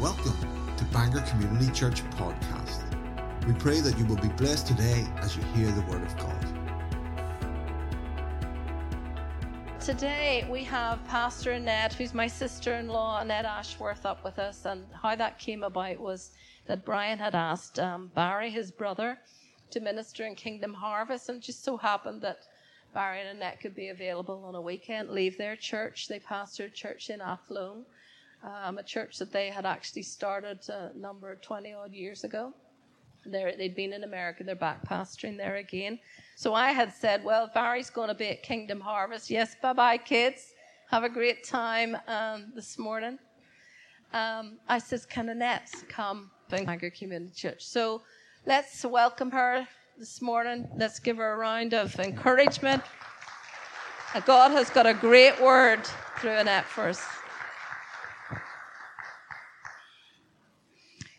Welcome to Bangor Community Church Podcast. We pray that you will be blessed today as you hear the Word of God. Today we have Pastor Annette, who's my sister in law, Annette Ashworth, up with us. And how that came about was that Brian had asked um, Barry, his brother, to minister in Kingdom Harvest. And just so happened that Barry and Annette could be available on a weekend, leave their church. They pastored church in Athlone, um, a church that they had actually started a number 20 odd years ago. They're, they'd been in America, they're back pastoring there again. So I had said, well, Barry's going to be at Kingdom Harvest. Yes, bye bye, kids. Have a great time um, this morning. Um, I says, can Annette come to Bangor Community Church? So let's welcome her this morning. Let's give her a round of encouragement. God has got a great word through Annette for us.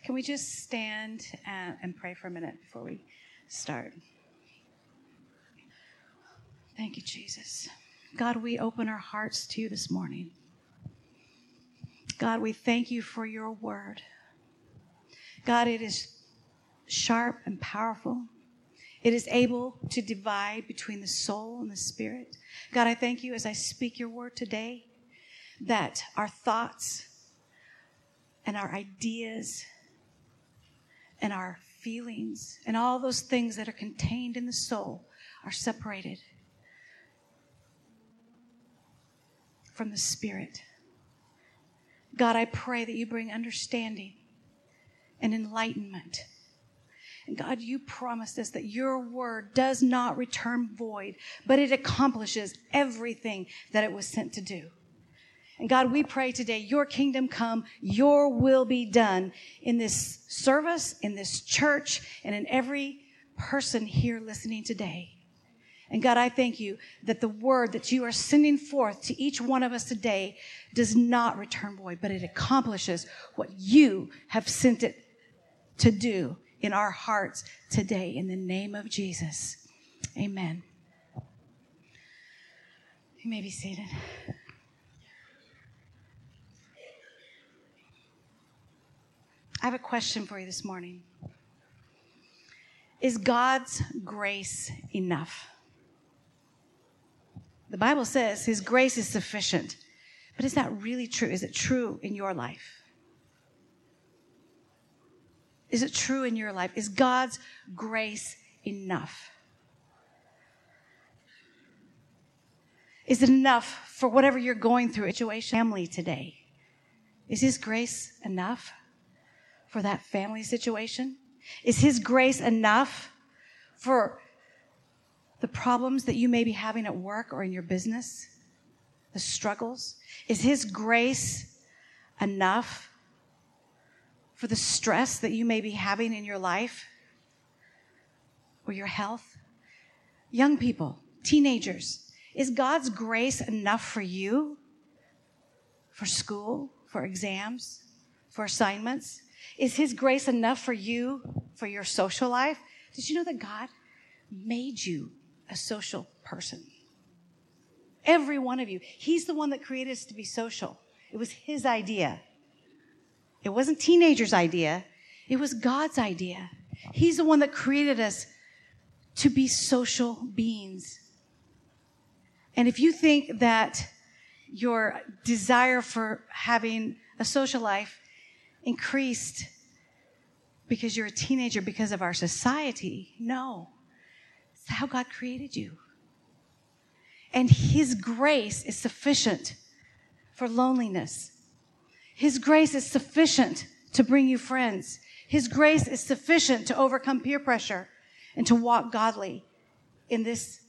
Can we just stand and, and pray for a minute before we start? Thank you, Jesus. God, we open our hearts to you this morning. God, we thank you for your word. God, it is sharp and powerful. It is able to divide between the soul and the spirit. God, I thank you as I speak your word today that our thoughts and our ideas and our feelings and all those things that are contained in the soul are separated from the Spirit. God, I pray that you bring understanding and enlightenment. And God, you promised us that your word does not return void, but it accomplishes everything that it was sent to do. And God, we pray today, your kingdom come, your will be done in this service, in this church, and in every person here listening today. And God, I thank you that the word that you are sending forth to each one of us today does not return void, but it accomplishes what you have sent it to do in our hearts today in the name of Jesus. Amen. You may be seated. I have a question for you this morning. Is God's grace enough? The Bible says His grace is sufficient. But is that really true? Is it true in your life? Is it true in your life? Is God's grace enough? Is it enough for whatever you're going through, situation, family today? Is His grace enough? For that family situation? Is His grace enough for the problems that you may be having at work or in your business? The struggles? Is His grace enough for the stress that you may be having in your life or your health? Young people, teenagers, is God's grace enough for you? For school, for exams, for assignments? Is His grace enough for you, for your social life? Did you know that God made you a social person? Every one of you. He's the one that created us to be social. It was His idea. It wasn't teenagers' idea. It was God's idea. He's the one that created us to be social beings. And if you think that your desire for having a social life increased because you're a teenager because of our society. No. It's how God created you. And His grace is sufficient for loneliness. His grace is sufficient to bring you friends. His grace is sufficient to overcome peer pressure and to walk godly in this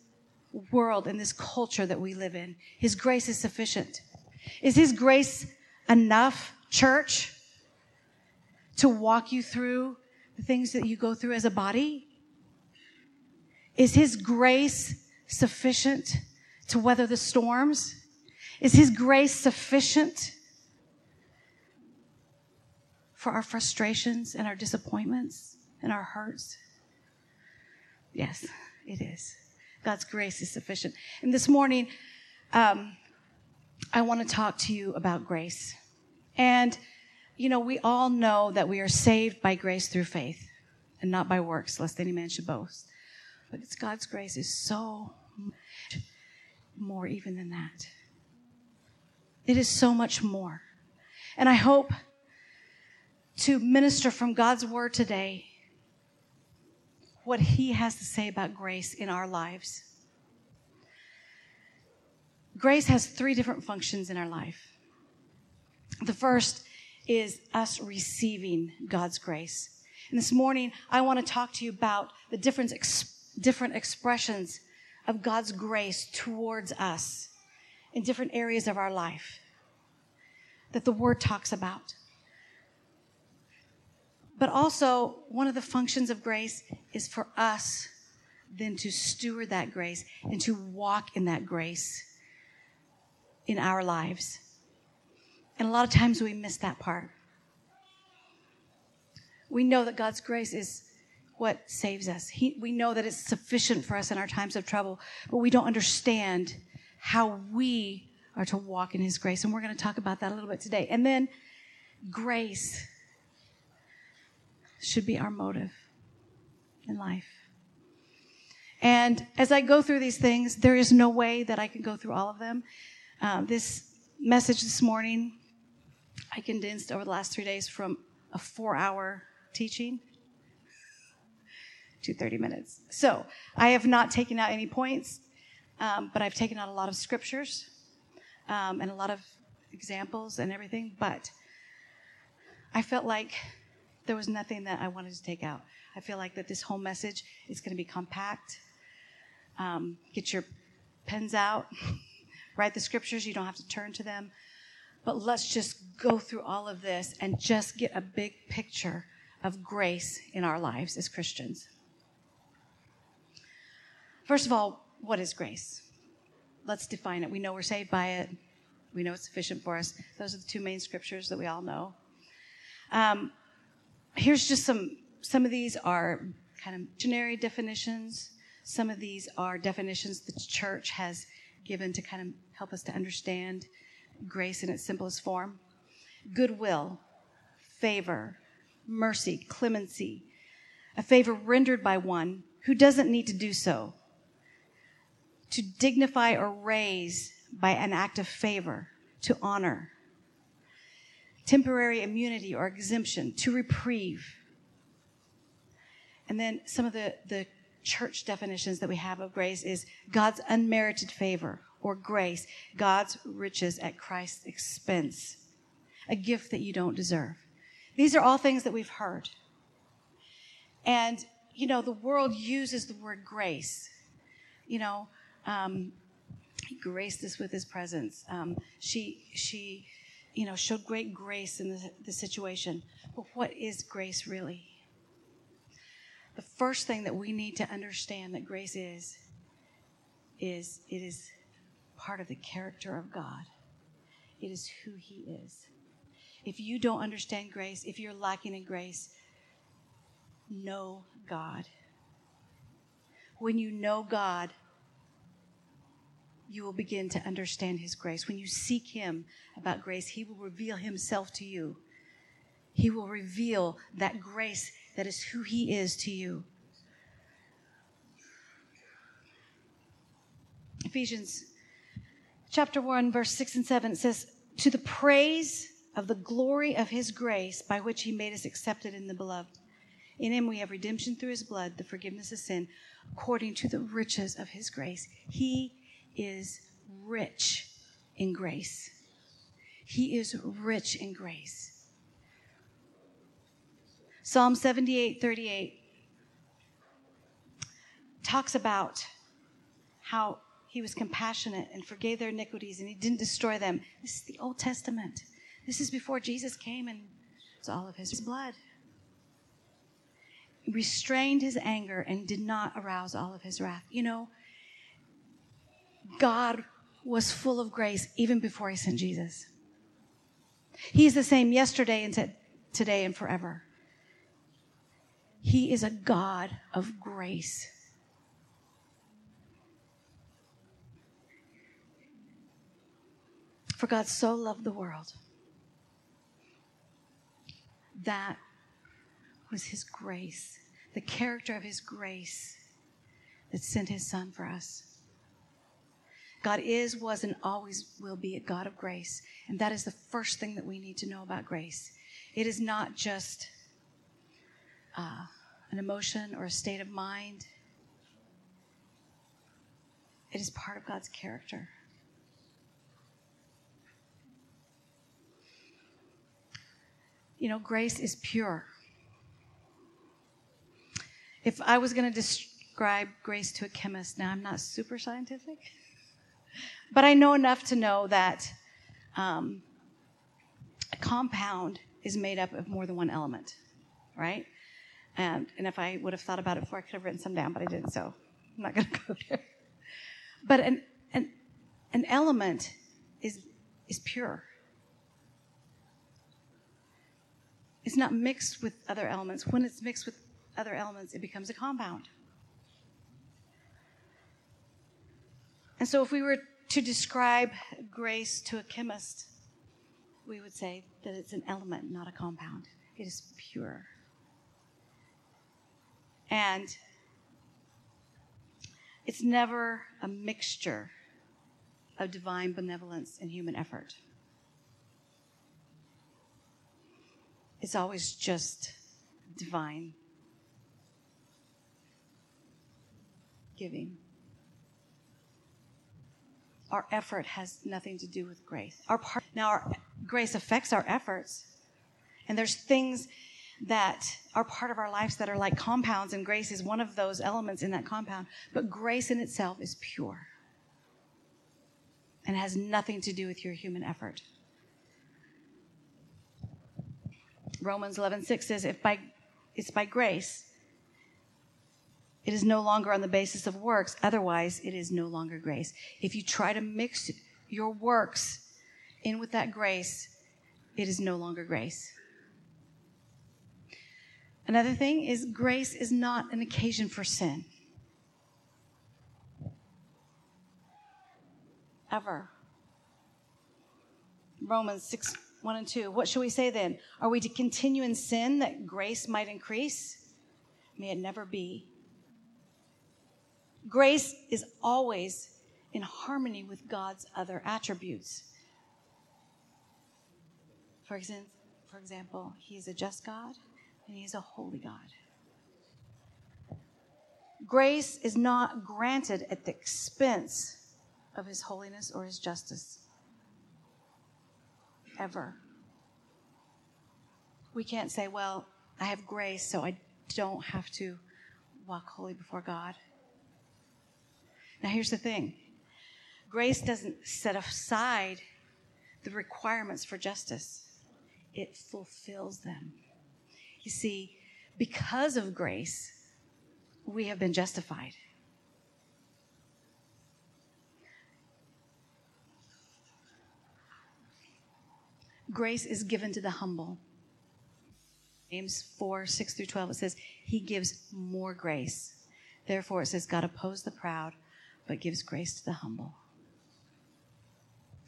world, in this culture that we live in. His grace is sufficient. Is His grace enough, church? To walk you through the things that you go through as a body? Is His grace sufficient to weather the storms? Is His grace sufficient for our frustrations and our disappointments and our hurts? Yes, it is. God's grace is sufficient. And this morning, um, I want to talk to you about grace. And you know, we all know that we are saved by grace through faith and not by works, lest any man should boast. But it's God's grace is so much more even than that. It is so much more. And I hope to minister from God's word today what he has to say about grace in our lives. Grace has three different functions in our life. The first is us receiving God's grace. And this morning, I want to talk to you about the different, ex- different expressions of God's grace towards us in different areas of our life that the Word talks about. But also, one of the functions of grace is for us then to steward that grace and to walk in that grace in our lives. And a lot of times we miss that part. We know that God's grace is what saves us. He, we know that it's sufficient for us in our times of trouble, but we don't understand how we are to walk in His grace. And we're going to talk about that a little bit today. And then grace should be our motive in life. And as I go through these things, there is no way that I can go through all of them. Um, this message this morning, I condensed over the last three days from a four hour teaching to 30 minutes. So I have not taken out any points, um, but I've taken out a lot of scriptures um, and a lot of examples and everything. But I felt like there was nothing that I wanted to take out. I feel like that this whole message is going to be compact. Um, get your pens out, write the scriptures. You don't have to turn to them. But let's just go through all of this and just get a big picture of grace in our lives as Christians. First of all, what is grace? Let's define it. We know we're saved by it. We know it's sufficient for us. Those are the two main scriptures that we all know. Um, here's just some, some of these are kind of generic definitions. Some of these are definitions the church has given to kind of help us to understand grace in its simplest form. Goodwill, favor, mercy, clemency, a favor rendered by one who doesn't need to do so, to dignify or raise by an act of favor, to honor, temporary immunity or exemption, to reprieve. And then some of the, the church definitions that we have of grace is God's unmerited favor or grace, God's riches at Christ's expense, a gift that you don't deserve. These are all things that we've heard. And, you know, the world uses the word grace. You know, um, he graced us with his presence. Um, she, she, you know, showed great grace in the, the situation. But what is grace really? The first thing that we need to understand that grace is, is it is part of the character of God. It is who He is. If you don't understand grace, if you're lacking in grace, know God. When you know God, you will begin to understand His grace. When you seek Him about grace, He will reveal Himself to you. He will reveal that grace that is who He is to you. Ephesians chapter 1, verse 6 and 7, it says, To the praise of the glory of his grace by which he made us accepted in the beloved. In him we have redemption through his blood, the forgiveness of sin, according to the riches of his grace. He is rich in grace. He is rich in grace. Psalm 78 38 talks about how he was compassionate and forgave their iniquities and he didn't destroy them. This is the Old Testament. This is before Jesus came and it's all of his blood. He restrained his anger and did not arouse all of his wrath. You know, God was full of grace even before he sent Jesus. He's the same yesterday and today and forever. He is a God of grace. For God so loved the world that was His grace, the character of His grace that sent His Son for us. God is, was, and always will be a God of grace. And that is the first thing that we need to know about grace. It is not just uh, an emotion or a state of mind, it is part of God's character. You know, grace is pure. If I was going to describe grace to a chemist, now I'm not super scientific, but I know enough to know that um, a compound is made up of more than one element, right? And, and if I would have thought about it before, I could have written some down, but I didn't, so I'm not going to go there. But an, an, an element is, is pure. It's not mixed with other elements. When it's mixed with other elements, it becomes a compound. And so, if we were to describe grace to a chemist, we would say that it's an element, not a compound. It is pure. And it's never a mixture of divine benevolence and human effort. It's always just divine giving. Our effort has nothing to do with grace. Our part, now, our grace affects our efforts, and there's things that are part of our lives that are like compounds, and grace is one of those elements in that compound. But grace in itself is pure and has nothing to do with your human effort. Romans 11:6 says, "If by it's by grace, it is no longer on the basis of works. Otherwise, it is no longer grace. If you try to mix your works in with that grace, it is no longer grace." Another thing is grace is not an occasion for sin. Ever. Romans 6, 1 and 2. What shall we say then? Are we to continue in sin that grace might increase? May it never be. Grace is always in harmony with God's other attributes. For example, for example, He is a just God and He's a holy God. Grace is not granted at the expense of His holiness or His justice. Ever. We can't say, well, I have grace, so I don't have to walk holy before God. Now, here's the thing grace doesn't set aside the requirements for justice, it fulfills them. You see, because of grace, we have been justified. Grace is given to the humble. James 4 6 through 12, it says, He gives more grace. Therefore, it says, God opposes the proud, but gives grace to the humble.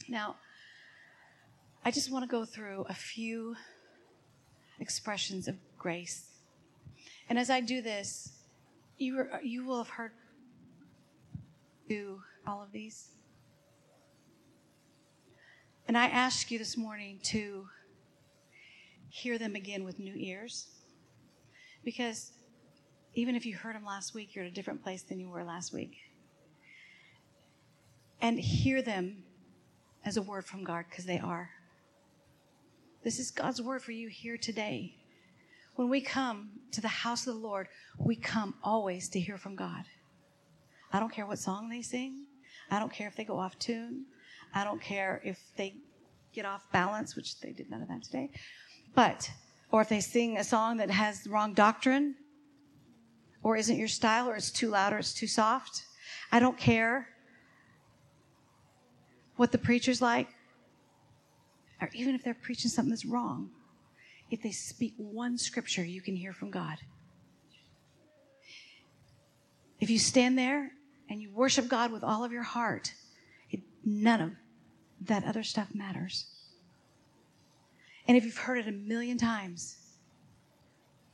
Now, I just want to go through a few expressions of grace. And as I do this, you, you will have heard do all of these. And I ask you this morning to hear them again with new ears. Because even if you heard them last week, you're at a different place than you were last week. And hear them as a word from God, because they are. This is God's word for you here today. When we come to the house of the Lord, we come always to hear from God. I don't care what song they sing. I don't care if they go off tune. I don't care if they get off balance, which they did none of that today. But, or if they sing a song that has the wrong doctrine, or isn't your style, or it's too loud, or it's too soft. I don't care what the preacher's like or even if they're preaching something that's wrong, if they speak one scripture, you can hear from God. If you stand there and you worship God with all of your heart, it, none of that other stuff matters. And if you've heard it a million times,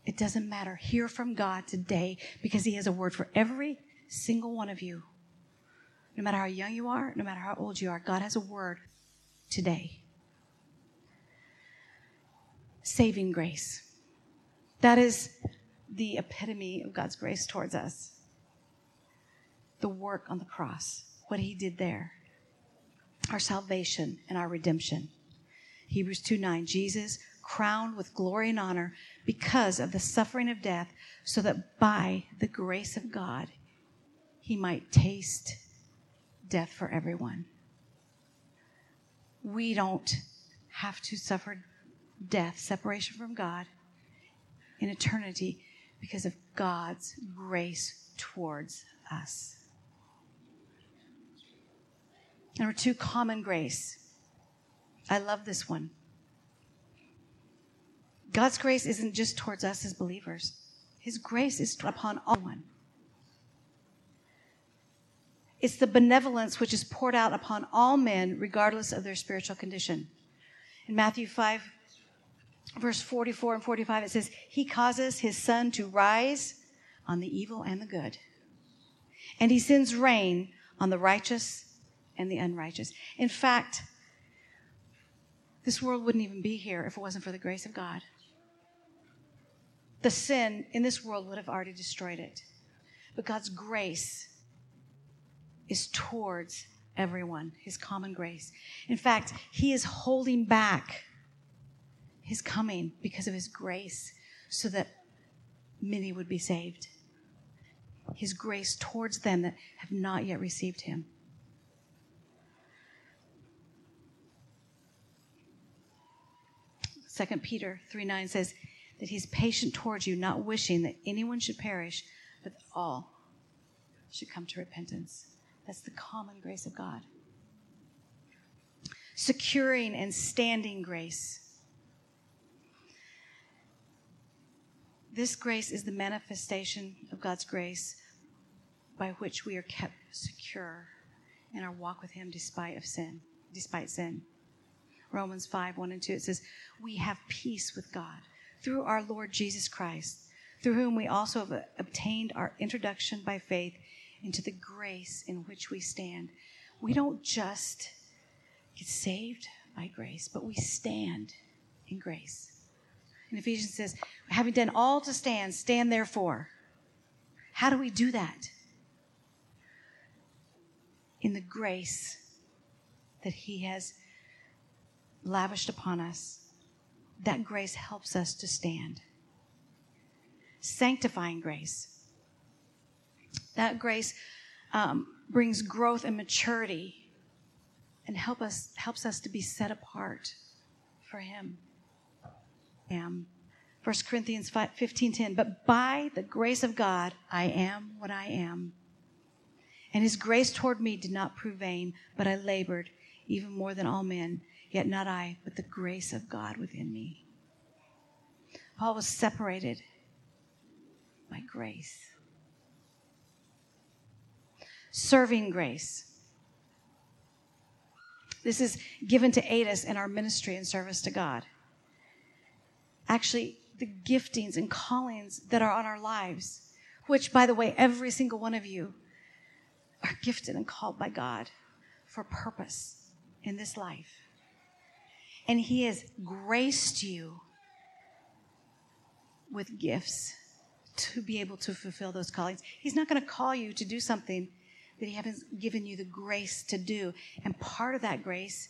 It doesn't matter. Hear from God today because He has a word for every single one of you. No matter how young you are, no matter how old you are, God has a word today. Saving grace. That is the epitome of God's grace towards us. The work on the cross, what He did there, our salvation and our redemption. Hebrews 2 9, Jesus crowned with glory and honor because of the suffering of death, so that by the grace of God, he might taste death for everyone. We don't have to suffer death, separation from God in eternity because of God's grace towards us. Number two, common grace. I love this one. God's grace isn't just towards us as believers. His grace is upon all one. It's the benevolence which is poured out upon all men, regardless of their spiritual condition. In Matthew 5, verse 44 and 45, it says, He causes His sun to rise on the evil and the good, and He sends rain on the righteous and the unrighteous. In fact, this world wouldn't even be here if it wasn't for the grace of God the sin in this world would have already destroyed it. But God's grace is towards everyone, His common grace. In fact, He is holding back His coming because of His grace so that many would be saved. His grace towards them that have not yet received Him. Second Peter 3 9 says, that he's patient towards you, not wishing that anyone should perish, but all should come to repentance. That's the common grace of God. Securing and standing grace. This grace is the manifestation of God's grace by which we are kept secure in our walk with Him despite of sin, despite sin. Romans 5, 1 and 2, it says, We have peace with God through our Lord Jesus Christ, through whom we also have obtained our introduction by faith into the grace in which we stand. We don't just get saved by grace, but we stand in grace. And Ephesians says, having done all to stand, stand therefore. How do we do that? In the grace that He has lavished upon us that grace helps us to stand. Sanctifying grace. That grace um, brings growth and maturity and help us, helps us to be set apart for Him. Am. 1 Corinthians 15 10. But by the grace of God, I am what I am. And His grace toward me did not prove vain, but I labored even more than all men Yet not I, but the grace of God within me. Paul was separated by grace. Serving grace. This is given to aid us in our ministry and service to God. Actually, the giftings and callings that are on our lives, which, by the way, every single one of you are gifted and called by God for purpose in this life and He has graced you with gifts to be able to fulfill those callings. He's not going to call you to do something that He hasn't given you the grace to do. And part of that grace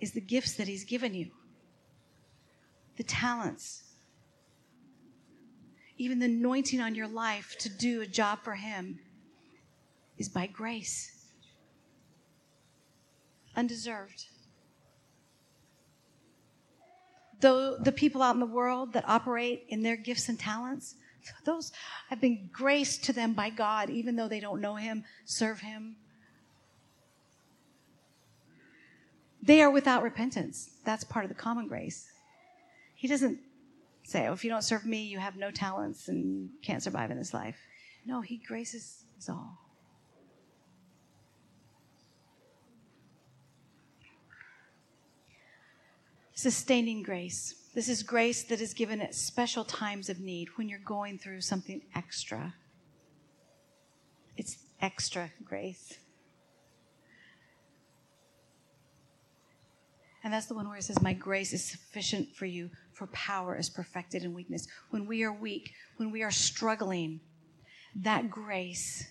is the gifts that He's given you, the talents, even the anointing on your life to do a job for Him is by grace. Undeserved the, the people out in the world that operate in their gifts and talents, those have been graced to them by God, even though they don't know Him, serve Him. They are without repentance. That's part of the common grace. He doesn't say, oh, if you don't serve me, you have no talents and can't survive in this life. No, He graces us all. Sustaining grace. This is grace that is given at special times of need when you're going through something extra. It's extra grace. And that's the one where it says, My grace is sufficient for you, for power is perfected in weakness. When we are weak, when we are struggling, that grace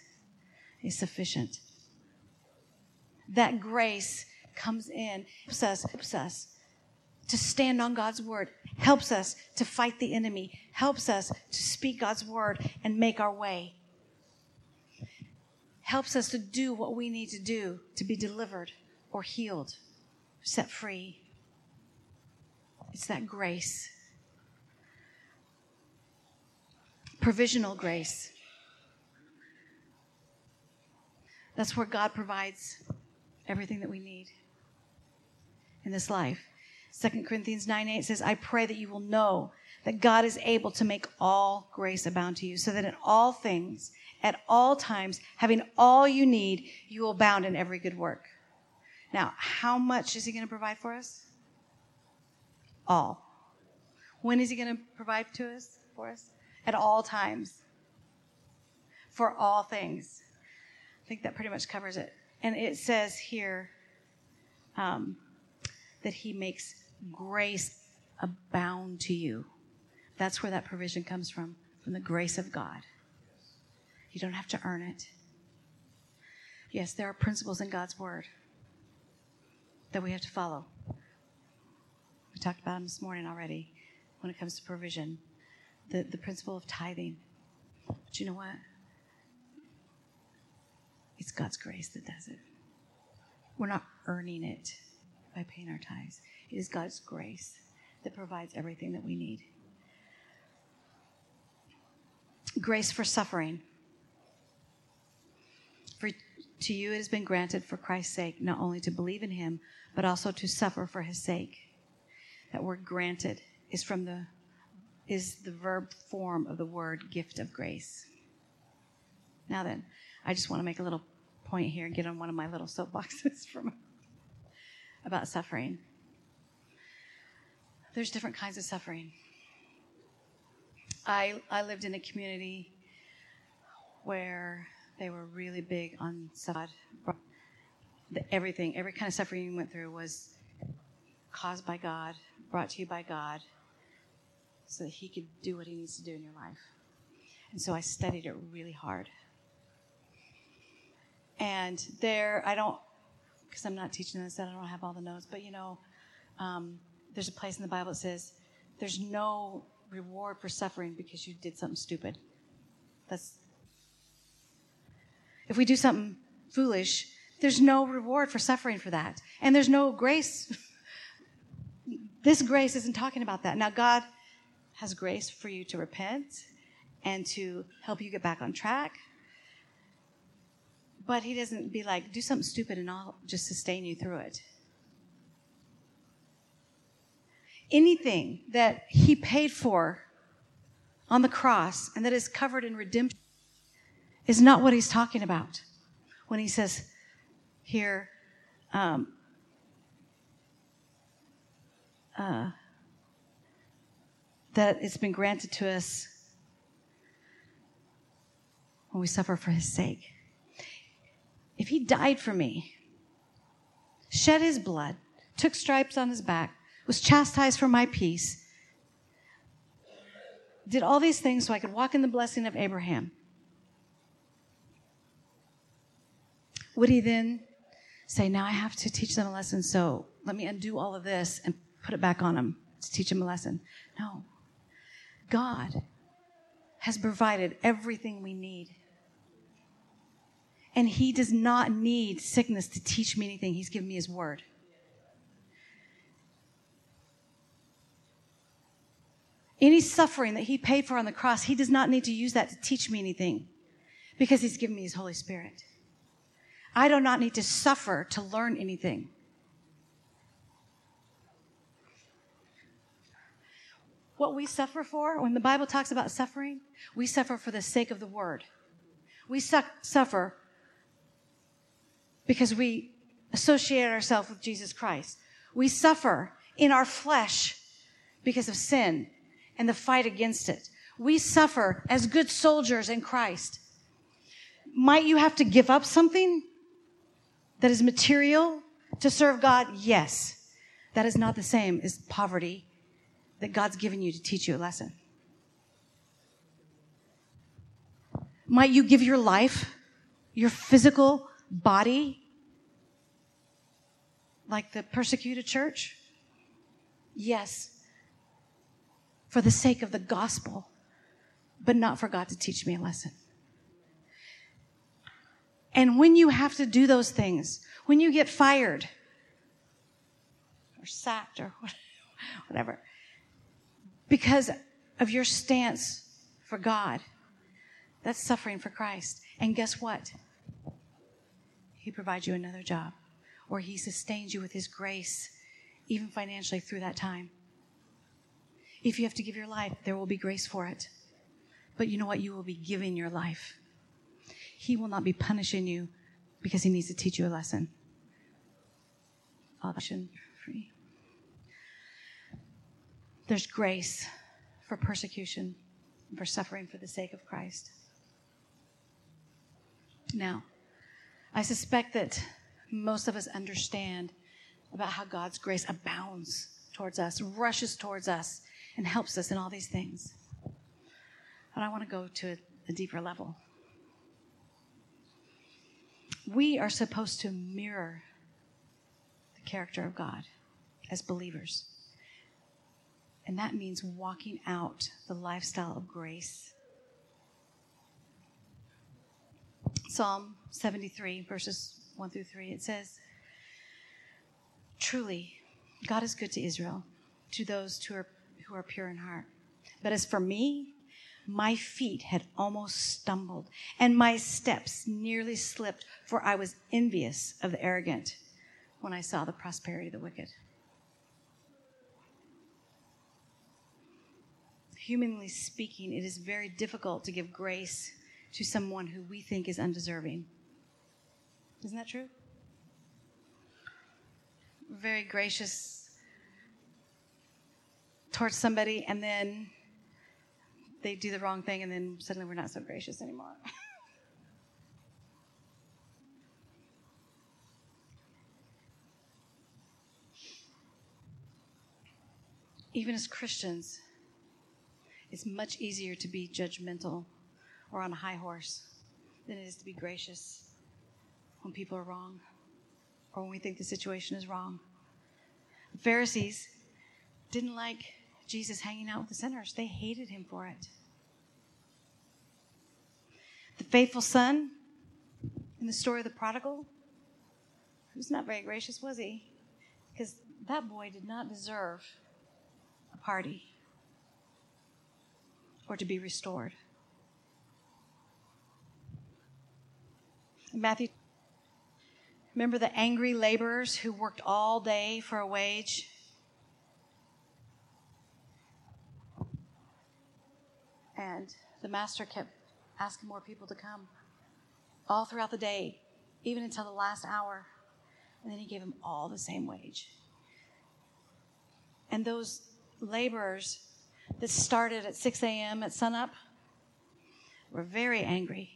is sufficient. That grace comes in, helps us, helps us to stand on God's word, helps us to fight the enemy, helps us to speak God's word and make our way, helps us to do what we need to do to be delivered or healed, set free. It's that grace. Provisional grace. That's where God provides everything that we need in this life. 2 Corinthians 9 8 says, I pray that you will know that God is able to make all grace abound to you, so that in all things, at all times, having all you need, you will abound in every good work. Now, how much is He going to provide for us? All. When is He going to provide to us for us? At all times. For all things. I think that pretty much covers it. And it says here um, that He makes grace abound to you. That's where that provision comes from, from the grace of God. You don't have to earn it. Yes, there are principles in God's Word that we have to follow. We talked about them this morning already when it comes to provision, the, the principle of tithing. But you know what? It's God's grace that does it. We're not earning it by paying our tithes. It is God's grace that provides everything that we need. Grace for suffering. For to you it has been granted for Christ's sake not only to believe in him, but also to suffer for his sake. That word granted is from the is the verb form of the word gift of grace. Now then, I just want to make a little point here and get on one of my little soapboxes from about suffering. There's different kinds of suffering. I, I lived in a community where they were really big on suffering. Everything, every kind of suffering you went through was caused by God, brought to you by God, so that He could do what He needs to do in your life. And so I studied it really hard. And there, I don't, because I'm not teaching this, I don't have all the notes, but you know, um, there's a place in the Bible that says there's no reward for suffering because you did something stupid. That's if we do something foolish, there's no reward for suffering for that. And there's no grace. this grace isn't talking about that. Now, God has grace for you to repent and to help you get back on track. But He doesn't be like, do something stupid and I'll just sustain you through it. Anything that he paid for on the cross and that is covered in redemption is not what he's talking about when he says here, um, uh, that it's been granted to us when we suffer for his sake. If he died for me, shed his blood, took stripes on his back, was chastised for my peace, did all these things so I could walk in the blessing of Abraham. Would he then say, Now I have to teach them a lesson, so let me undo all of this and put it back on them to teach them a lesson? No. God has provided everything we need. And he does not need sickness to teach me anything. He's given me his word. Any suffering that he paid for on the cross, he does not need to use that to teach me anything because he's given me his Holy Spirit. I do not need to suffer to learn anything. What we suffer for, when the Bible talks about suffering, we suffer for the sake of the word. We su- suffer because we associate ourselves with Jesus Christ. We suffer in our flesh because of sin and the fight against it. We suffer as good soldiers in Christ. Might you have to give up something that is material to serve God? Yes. That is not the same as poverty that God's given you to teach you a lesson. Might you give your life, your physical body, like the persecuted church? Yes. For the sake of the gospel, but not for God to teach me a lesson. And when you have to do those things, when you get fired or sacked or whatever, because of your stance for God, that's suffering for Christ. And guess what? He provides you another job, or He sustains you with His grace, even financially through that time. If you have to give your life, there will be grace for it. But you know what? You will be giving your life. He will not be punishing you because he needs to teach you a lesson. Option free. There's grace for persecution, and for suffering for the sake of Christ. Now, I suspect that most of us understand about how God's grace abounds towards us, rushes towards us, and helps us in all these things. But I want to go to a deeper level we are supposed to mirror the character of God as believers. And that means walking out the lifestyle of grace. Psalm 73, verses 1 through 3, it says, Truly, God is good to Israel, to those who are, who are pure in heart. But as for me, my feet had almost stumbled, and my steps nearly slipped, for I was envious of the arrogant when I saw the prosperity of the wicked. Humanly speaking, it is very difficult to give grace to someone who we think is undeserving. Isn't that true? Very gracious towards somebody, and then they do the wrong thing and then suddenly we're not so gracious anymore. Even as Christians, it's much easier to be judgmental or on a high horse than it is to be gracious when people are wrong or when we think the situation is wrong. The Pharisees didn't like Jesus hanging out with the sinners. They hated him for it. The faithful son in the story of the prodigal, he was not very gracious, was he? Because that boy did not deserve a party or to be restored. Matthew, remember the angry laborers who worked all day for a wage? And the master kept asking more people to come all throughout the day, even until the last hour. And then he gave them all the same wage. And those laborers that started at 6 a.m. at sunup were very angry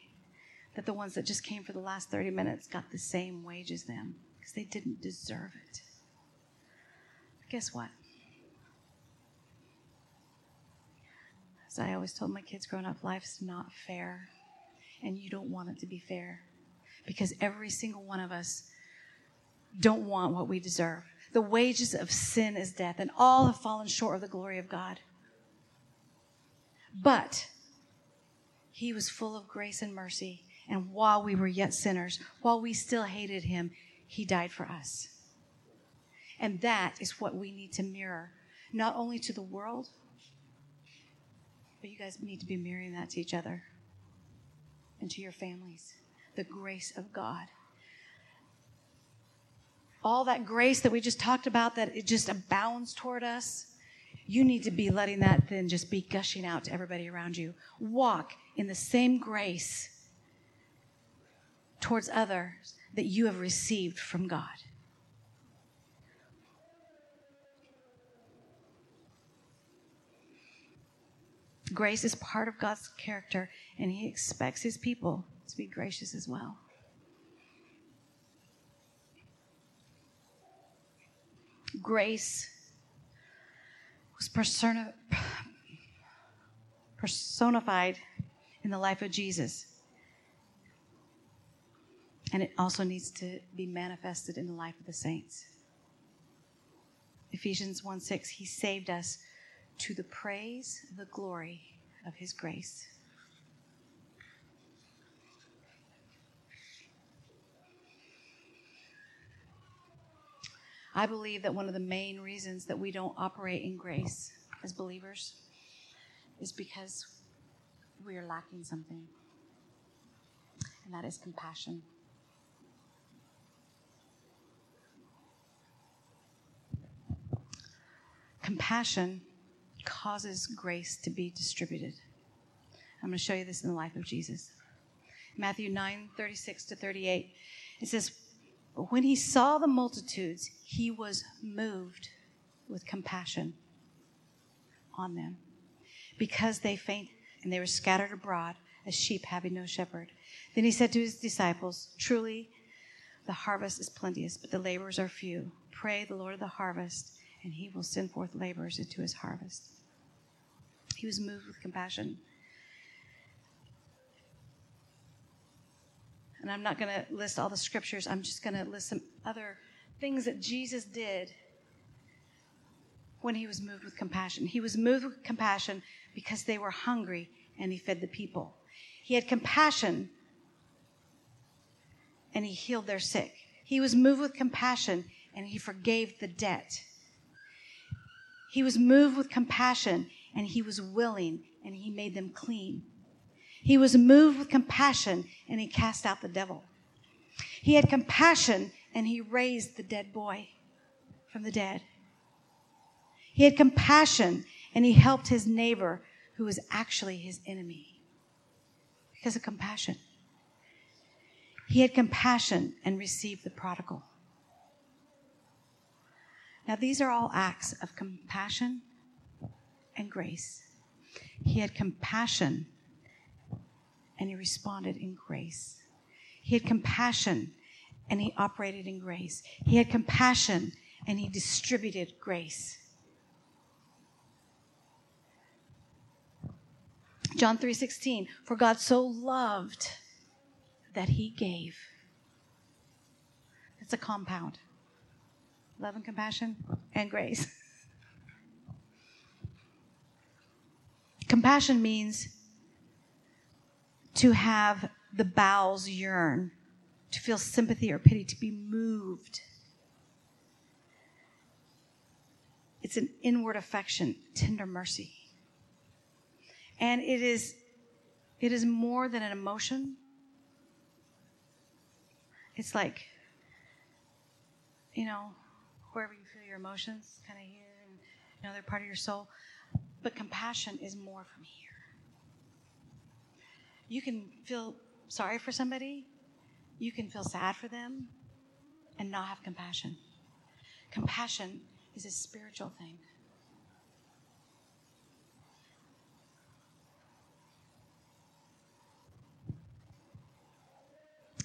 that the ones that just came for the last 30 minutes got the same wage as them because they didn't deserve it. But guess what? I always told my kids growing up, life's not fair. And you don't want it to be fair. Because every single one of us don't want what we deserve. The wages of sin is death, and all have fallen short of the glory of God. But he was full of grace and mercy. And while we were yet sinners, while we still hated him, he died for us. And that is what we need to mirror, not only to the world, but you guys need to be mirroring that to each other and to your families. The grace of God. All that grace that we just talked about, that it just abounds toward us, you need to be letting that then just be gushing out to everybody around you. Walk in the same grace towards others that you have received from God. Grace is part of God's character, and He expects His people to be gracious as well. Grace was persona, personified in the life of Jesus. And it also needs to be manifested in the life of the saints. Ephesians 1 6, He saved us to the praise, and the glory of His grace. I believe that one of the main reasons that we don't operate in grace as believers is because we are lacking something, and that is compassion. Compassion causes grace to be distributed. I'm going to show you this in the life of Jesus. Matthew 9 36 to 38. It says, "But When he saw the multitudes, he was moved with compassion on them because they fainted and they were scattered abroad as sheep having no shepherd. Then he said to his disciples, Truly, the harvest is plenteous, but the laborers are few. Pray the Lord of the harvest, and he will send forth laborers into his harvest. He was moved with compassion. And I'm not going to list all the scriptures, I'm just going to list some other things that Jesus did when he was moved with compassion. He was moved with compassion because they were hungry and he fed the people. He had compassion and he healed their sick. He was moved with compassion and he forgave the debt. He was moved with compassion and he was willing and he made them clean. He was moved with compassion and he cast out the devil. He had compassion and he raised the dead boy from the dead. He had compassion and he helped his neighbor who was actually his enemy because of compassion. He had compassion and received the prodigal. Now, these are all acts of compassion and grace. He had compassion and he responded in grace. He had compassion and he operated in grace. He had compassion and he distributed grace. John 3:16 For God so loved that he gave. It's a compound. Love and compassion and grace. compassion means to have the bowels yearn, to feel sympathy or pity, to be moved. It's an inward affection, tender mercy. And it is, it is more than an emotion. It's like, you know, wherever you feel your emotions, kind of here and another part of your soul. But compassion is more from here. You can feel sorry for somebody, you can feel sad for them, and not have compassion. Compassion is a spiritual thing.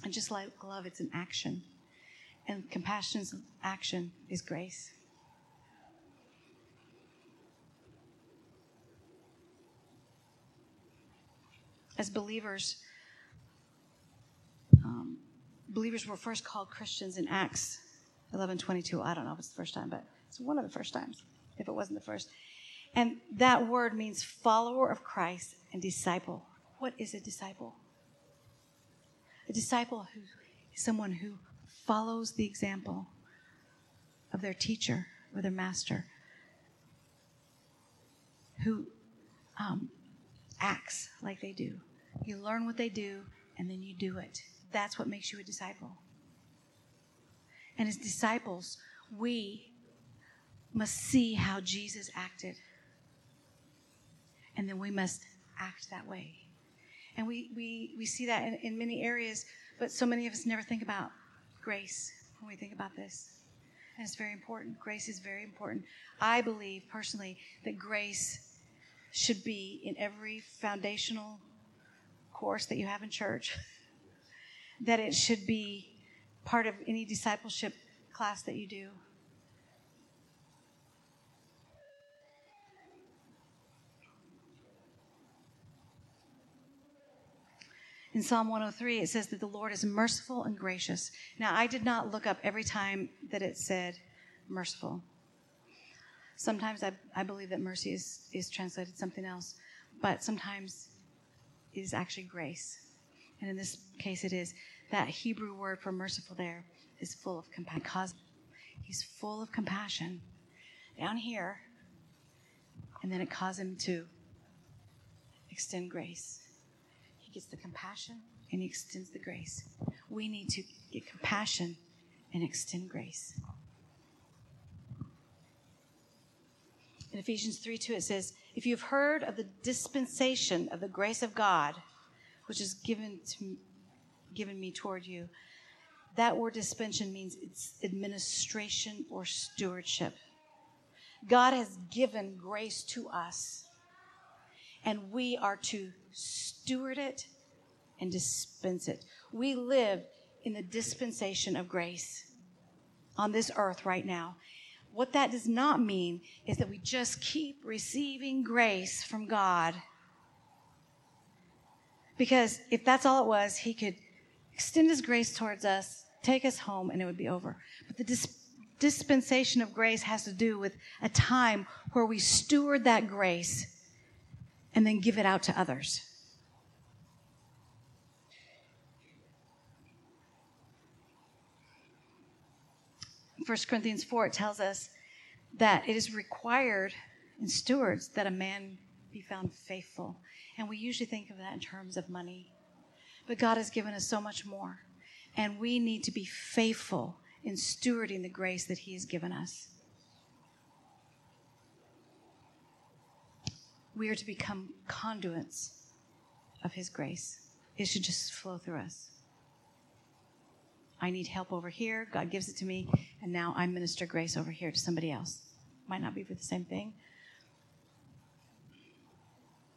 And just like love, it's an action. And compassion's action is grace. As believers, um, believers were first called Christians in Acts 11:22. I don't know if it's the first time, but it's one of the first times, if it wasn't the first. And that word means follower of Christ and disciple. What is a disciple? A disciple who is someone who follows the example of their teacher or their master, who um, acts like they do. You learn what they do, and then you do it. That's what makes you a disciple. And as disciples, we must see how Jesus acted. And then we must act that way. And we, we, we see that in, in many areas, but so many of us never think about grace when we think about this. And it's very important. Grace is very important. I believe personally that grace should be in every foundational course that you have in church, that it should be part of any discipleship class that you do. In Psalm 103, it says that the Lord is merciful and gracious. Now, I did not look up every time that it said merciful. Sometimes I, I believe that mercy is, is translated something else, but sometimes is actually grace. And in this case, it is. That Hebrew word for merciful there is full of compassion. He's full of compassion down here, and then it caused him to extend grace. He gets the compassion and he extends the grace. We need to get compassion and extend grace. In Ephesians 3 2, it says, If you've heard of the dispensation of the grace of God, which is given to given me toward you, that word dispensation means it's administration or stewardship. God has given grace to us, and we are to steward it and dispense it. We live in the dispensation of grace on this earth right now. What that does not mean is that we just keep receiving grace from God. Because if that's all it was, He could extend His grace towards us, take us home, and it would be over. But the dis- dispensation of grace has to do with a time where we steward that grace and then give it out to others. 1 Corinthians 4, it tells us that it is required in stewards that a man be found faithful. And we usually think of that in terms of money. But God has given us so much more. And we need to be faithful in stewarding the grace that He has given us. We are to become conduits of His grace, it should just flow through us. I need help over here. God gives it to me. And now I minister grace over here to somebody else. Might not be for the same thing.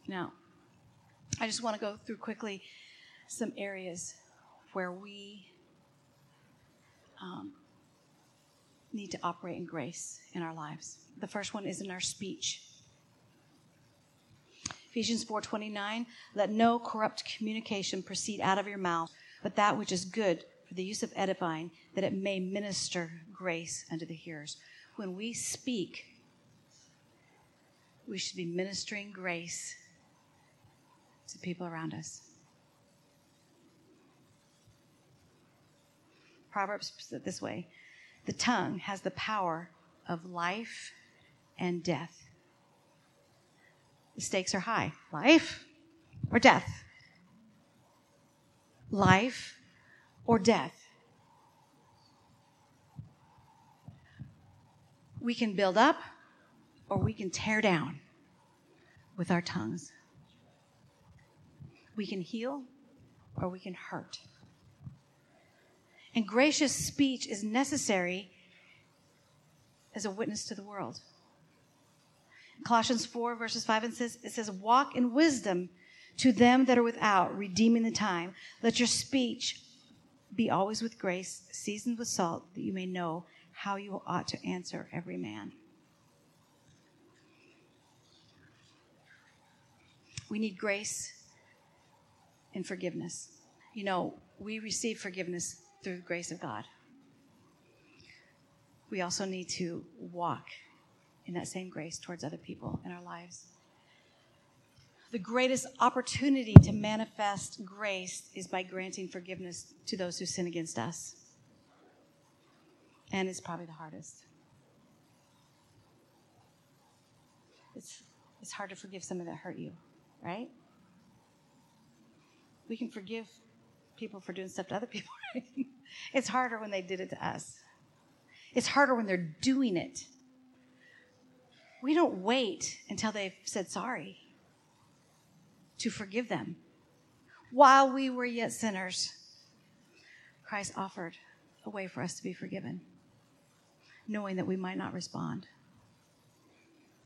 Now, I just want to go through quickly some areas where we um, need to operate in grace in our lives. The first one is in our speech. Ephesians 4:29 let no corrupt communication proceed out of your mouth but that which is good for the use of edifying, that it may minister grace unto the hearers. When we speak, we should be ministering grace to people around us. Proverbs puts it this way the tongue has the power of life and death. The stakes are high life or death. Life or death. We can build up or we can tear down with our tongues. We can heal or we can hurt. And gracious speech is necessary as a witness to the world. Colossians 4, verses 5 and 6, it says, Walk in wisdom to them that are without, redeeming the time. Let your speech be always with grace, seasoned with salt, that you may know how you ought to answer every man. We need grace and forgiveness. You know, we receive forgiveness through the grace of God. We also need to walk in that same grace towards other people in our lives the greatest opportunity to manifest grace is by granting forgiveness to those who sin against us. And it's probably the hardest. It's, it's hard to forgive someone that hurt you, right? We can forgive people for doing stuff to other people. Right? it's harder when they did it to us. It's harder when they're doing it. We don't wait until they've said sorry to forgive them. While we were yet sinners, Christ offered a way for us to be forgiven, knowing that we might not respond.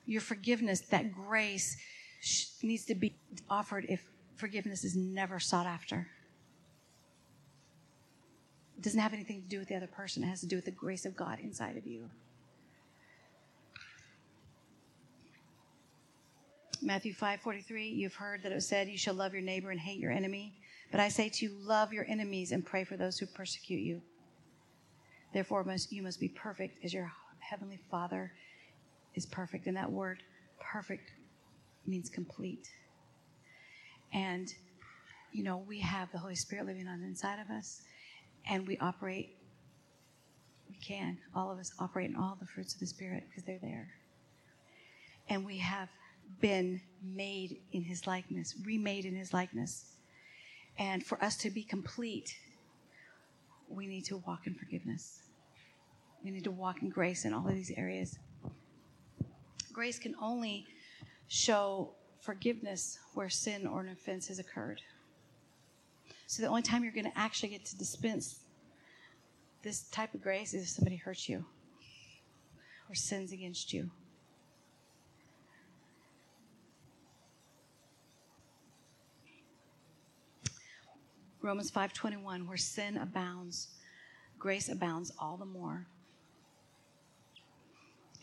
Your forgiveness, that grace, needs to be offered if forgiveness is never sought after. It doesn't have anything to do with the other person, it has to do with the grace of God inside of you. Matthew 5:43 You've heard that it was said you shall love your neighbor and hate your enemy. But I say to you love your enemies and pray for those who persecute you. Therefore must, you must be perfect as your heavenly Father is perfect. And that word perfect means complete. And you know we have the Holy Spirit living on the inside of us and we operate we can all of us operate in all the fruits of the spirit because they're there. And we have been made in his likeness remade in his likeness. And for us to be complete we need to walk in forgiveness. We need to walk in grace in all of these areas. Grace can only show forgiveness where sin or an offense has occurred. So the only time you're going to actually get to dispense this type of grace is if somebody hurts you or sins against you. Romans 5:21 where sin abounds grace abounds all the more.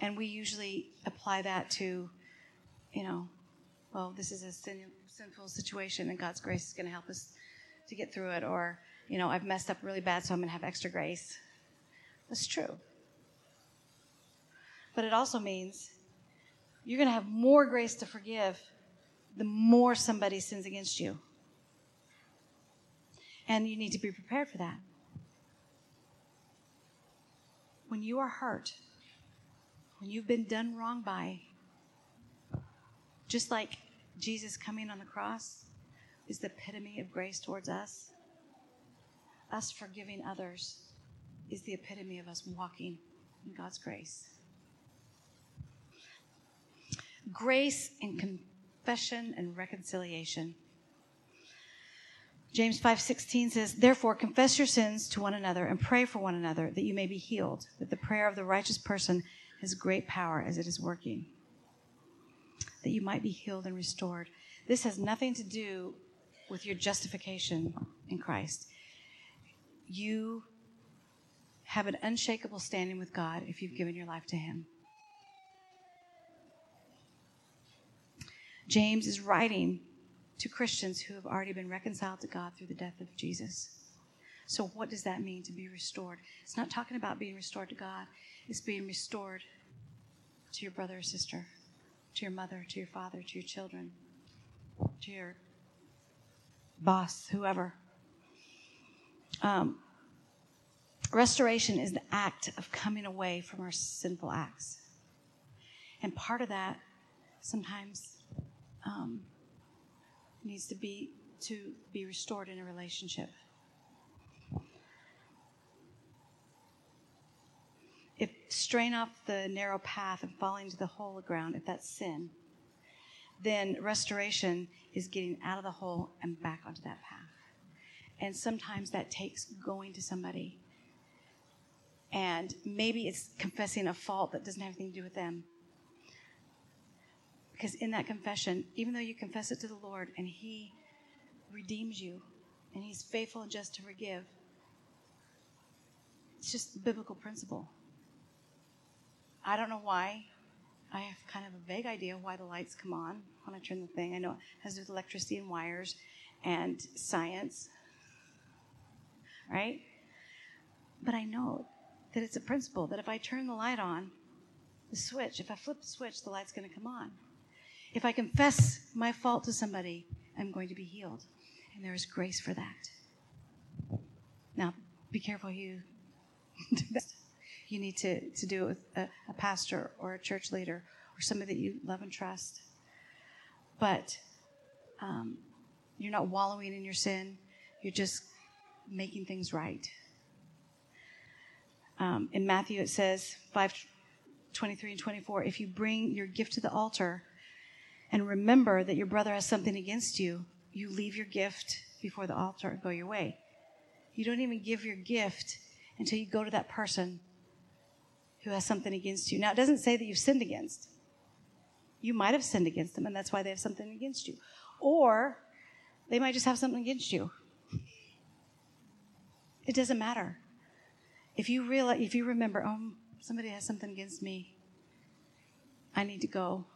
And we usually apply that to you know well this is a sin, sinful situation and God's grace is going to help us to get through it, or, you know, I've messed up really bad, so I'm going to have extra grace. That's true. But it also means you're going to have more grace to forgive the more somebody sins against you. And you need to be prepared for that. When you are hurt, when you've been done wrong by, just like Jesus coming on the cross, is the epitome of grace towards us. Us forgiving others is the epitome of us walking in God's grace. Grace and confession and reconciliation. James 5:16 says, "Therefore confess your sins to one another and pray for one another that you may be healed. That the prayer of the righteous person has great power as it is working. That you might be healed and restored." This has nothing to do with your justification in Christ. You have an unshakable standing with God if you've given your life to Him. James is writing to Christians who have already been reconciled to God through the death of Jesus. So, what does that mean to be restored? It's not talking about being restored to God, it's being restored to your brother or sister, to your mother, to your father, to your children, to your boss, whoever. Um, restoration is the act of coming away from our sinful acts. And part of that sometimes um, needs to be to be restored in a relationship. If strain off the narrow path and falling to the hole ground, if that's sin, then restoration is getting out of the hole and back onto that path. And sometimes that takes going to somebody. And maybe it's confessing a fault that doesn't have anything to do with them. Because in that confession, even though you confess it to the Lord and He redeems you and He's faithful and just to forgive, it's just a biblical principle. I don't know why I have kind of a vague idea why the lights come on when I turn the thing. I know it has to do with electricity and wires and science, right? But I know that it's a principle that if I turn the light on, the switch, if I flip the switch, the light's going to come on. If I confess my fault to somebody, I'm going to be healed. And there is grace for that. Now, be careful you do that you need to, to do it with a, a pastor or a church leader or somebody that you love and trust. But um, you're not wallowing in your sin, you're just making things right. Um, in Matthew, it says 5 23 and 24 if you bring your gift to the altar and remember that your brother has something against you, you leave your gift before the altar and go your way. You don't even give your gift until you go to that person who has something against you. Now, it doesn't say that you've sinned against. You might have sinned against them, and that's why they have something against you. Or they might just have something against you. It doesn't matter. If you realize, if you remember, oh, somebody has something against me, I need to go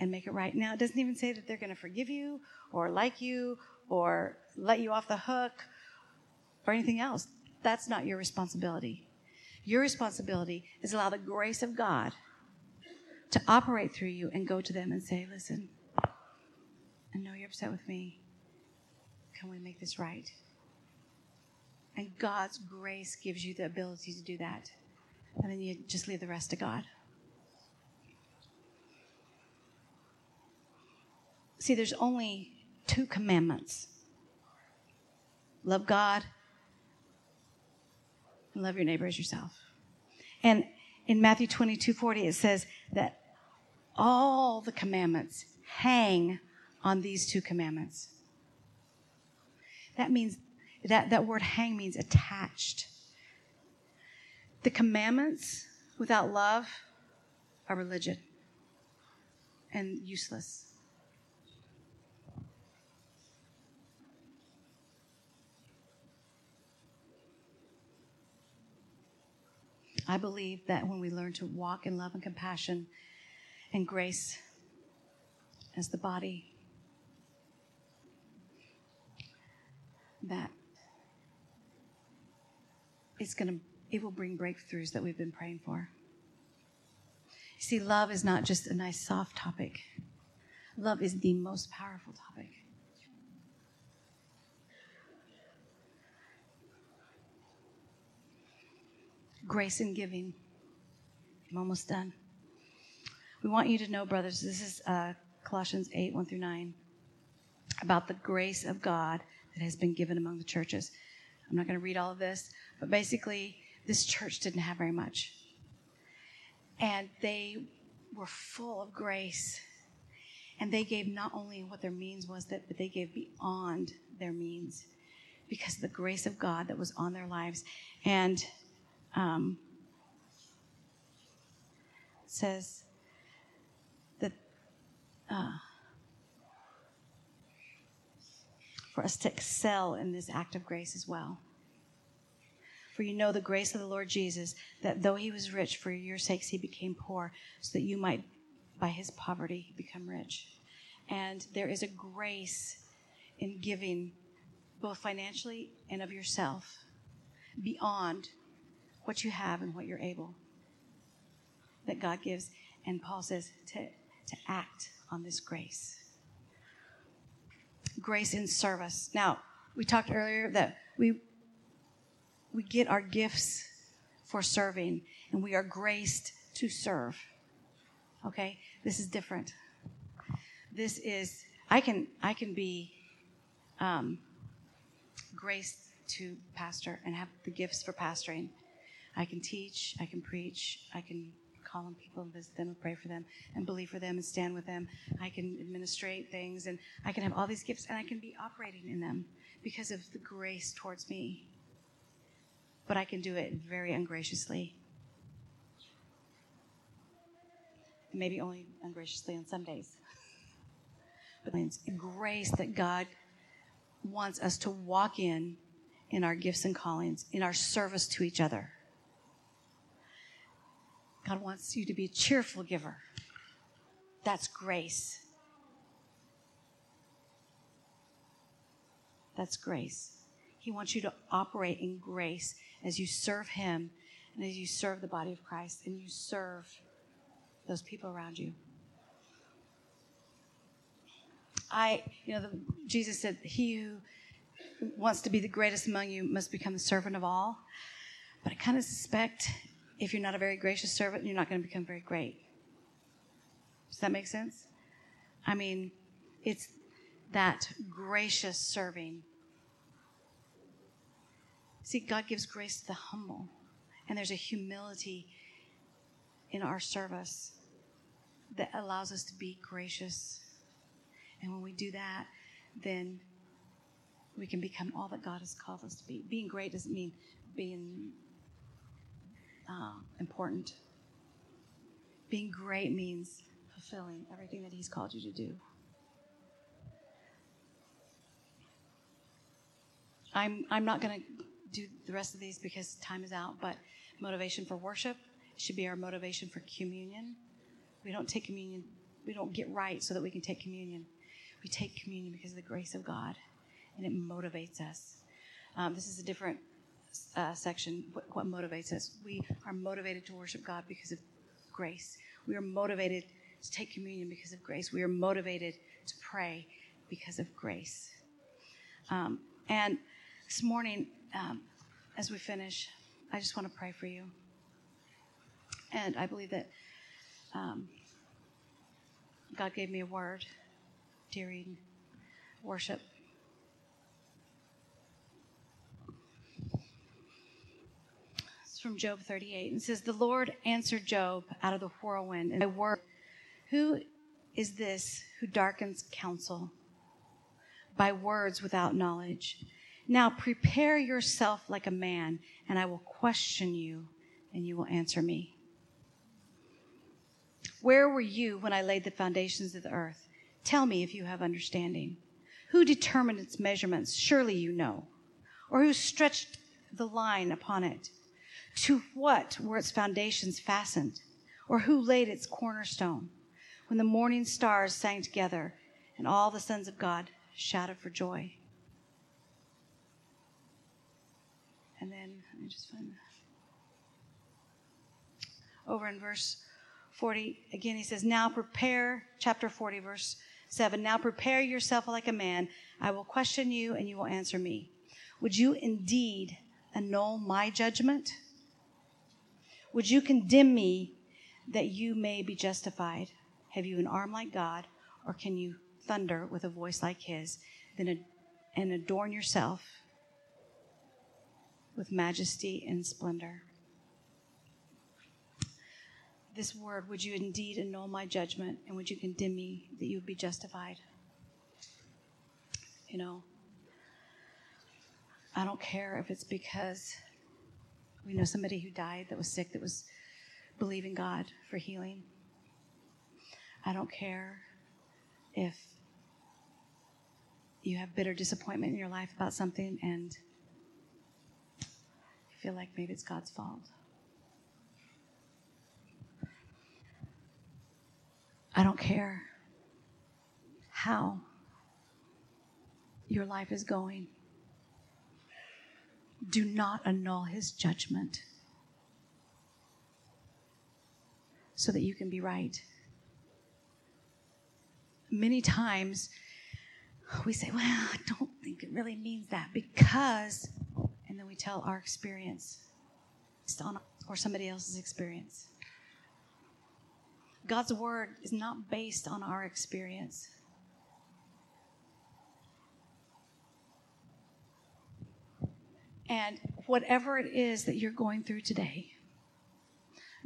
and make it right. Now, it doesn't even say that they're going to forgive you or like you or let you off the hook or anything else. That's not your responsibility. Your responsibility is allow the grace of God to operate through you and go to them and say, listen, I know you're upset with me. Can we make this right? And God's grace gives you the ability to do that. And then you just leave the rest to God. See, there's only two commandments love God and love your neighbor as yourself. And in Matthew 22 40, it says that all the commandments hang on these two commandments. That means that, that word hang means attached. The commandments without love are religion and useless. I believe that when we learn to walk in love and compassion and grace as the body, that it's going to it will bring breakthroughs that we've been praying for. You see, love is not just a nice soft topic. Love is the most powerful topic. Grace in giving. I'm almost done. We want you to know, brothers, this is uh, Colossians 8 1 through 9, about the grace of God that has been given among the churches. I'm not going to read all of this, but basically, this church didn't have very much. And they were full of grace. And they gave not only what their means was, that, but they gave beyond their means because of the grace of God that was on their lives. And um, says that uh, for us to excel in this act of grace as well. For you know the grace of the Lord Jesus, that though he was rich, for your sakes he became poor, so that you might, by his poverty, become rich. And there is a grace in giving, both financially and of yourself, beyond what you have and what you're able that God gives. And Paul says to, to act on this grace. Grace in service. Now, we talked earlier that we we get our gifts for serving and we are graced to serve. Okay? This is different. This is I can I can be um, graced to pastor and have the gifts for pastoring I can teach, I can preach, I can call on people and visit them and pray for them and believe for them and stand with them. I can administrate things and I can have all these gifts and I can be operating in them because of the grace towards me. But I can do it very ungraciously. Maybe only ungraciously on some days. But it's grace that God wants us to walk in in our gifts and callings, in our service to each other. God wants you to be a cheerful giver. That's grace. That's grace. He wants you to operate in grace as you serve Him and as you serve the body of Christ and you serve those people around you. I, you know, the, Jesus said, He who wants to be the greatest among you must become the servant of all. But I kind of suspect if you're not a very gracious servant, you're not going to become very great. Does that make sense? I mean, it's that gracious serving. See, God gives grace to the humble, and there's a humility in our service that allows us to be gracious. And when we do that, then we can become all that God has called us to be. Being great doesn't mean being uh, important. Being great means fulfilling everything that He's called you to do. I'm, I'm not going to do the rest of these because time is out, but motivation for worship should be our motivation for communion. We don't take communion, we don't get right so that we can take communion. We take communion because of the grace of God, and it motivates us. Um, this is a different uh, section. What, what motivates us? We are motivated to worship God because of grace. We are motivated to take communion because of grace. We are motivated to pray because of grace. Um, and this morning, um, as we finish, I just want to pray for you. And I believe that um, God gave me a word during worship. It's from Job 38. And says, The Lord answered Job out of the whirlwind. And I word, Who is this who darkens counsel by words without knowledge? Now prepare yourself like a man, and I will question you, and you will answer me. Where were you when I laid the foundations of the earth? Tell me if you have understanding. Who determined its measurements? Surely you know. Or who stretched the line upon it? To what were its foundations fastened? Or who laid its cornerstone? When the morning stars sang together and all the sons of God shouted for joy. And then let me just find that. Over in verse 40, again, he says, Now prepare, chapter 40, verse 7. Now prepare yourself like a man. I will question you, and you will answer me. Would you indeed annul my judgment? Would you condemn me that you may be justified? Have you an arm like God, or can you thunder with a voice like his, then and adorn yourself with majesty and splendor. This word, would you indeed annul my judgment and would you condemn me that you would be justified? You know, I don't care if it's because we know somebody who died that was sick that was believing God for healing. I don't care if you have bitter disappointment in your life about something and you feel like maybe it's God's fault. I don't care how your life is going. Do not annul his judgment so that you can be right. Many times we say, Well, I don't think it really means that because and then we tell our experience or somebody else's experience. God's word is not based on our experience. And whatever it is that you're going through today,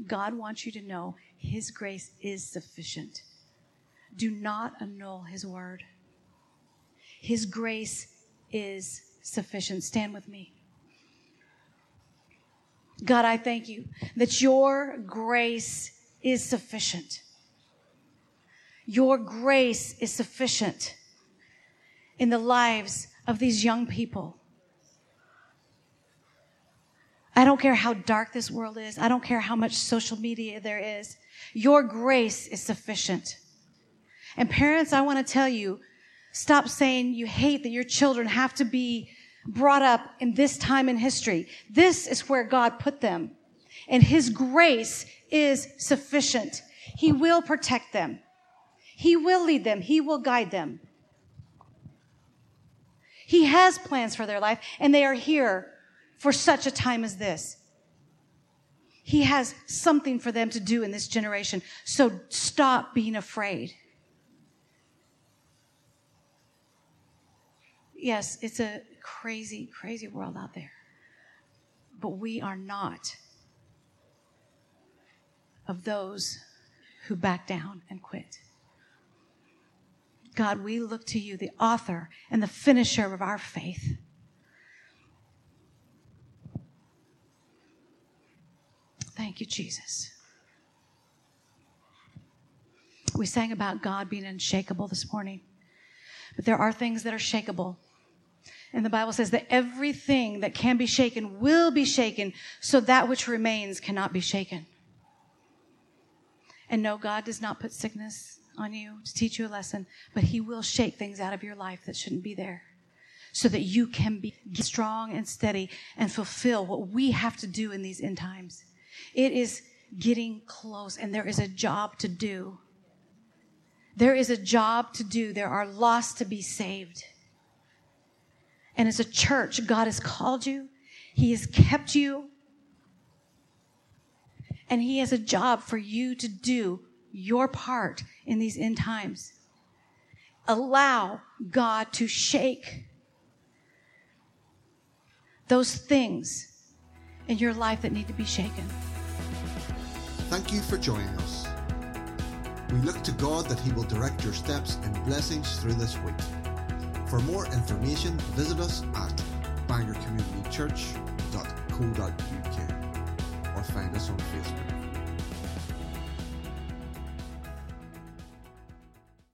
God wants you to know His grace is sufficient. Do not annul His word. His grace is sufficient. Stand with me. God, I thank you that your grace is sufficient. Your grace is sufficient in the lives of these young people. I don't care how dark this world is. I don't care how much social media there is. Your grace is sufficient. And parents, I want to tell you, stop saying you hate that your children have to be brought up in this time in history. This is where God put them. And His grace is sufficient. He will protect them. He will lead them. He will guide them. He has plans for their life, and they are here for such a time as this. He has something for them to do in this generation. So stop being afraid. Yes, it's a crazy, crazy world out there. But we are not of those who back down and quit. God, we look to you, the author and the finisher of our faith. Thank you, Jesus. We sang about God being unshakable this morning. But there are things that are shakable. And the Bible says that everything that can be shaken will be shaken, so that which remains cannot be shaken. And no, God does not put sickness on you to teach you a lesson, but He will shake things out of your life that shouldn't be there so that you can be strong and steady and fulfill what we have to do in these end times. It is getting close, and there is a job to do. There is a job to do. There are lost to be saved. And as a church, God has called you, He has kept you, and He has a job for you to do your part in these end times. Allow God to shake those things in your life that need to be shaken. Thank you for joining us. We look to God that He will direct your steps and blessings through this week. For more information, visit us at bangorcommunitychurch.co.uk or find us on Facebook.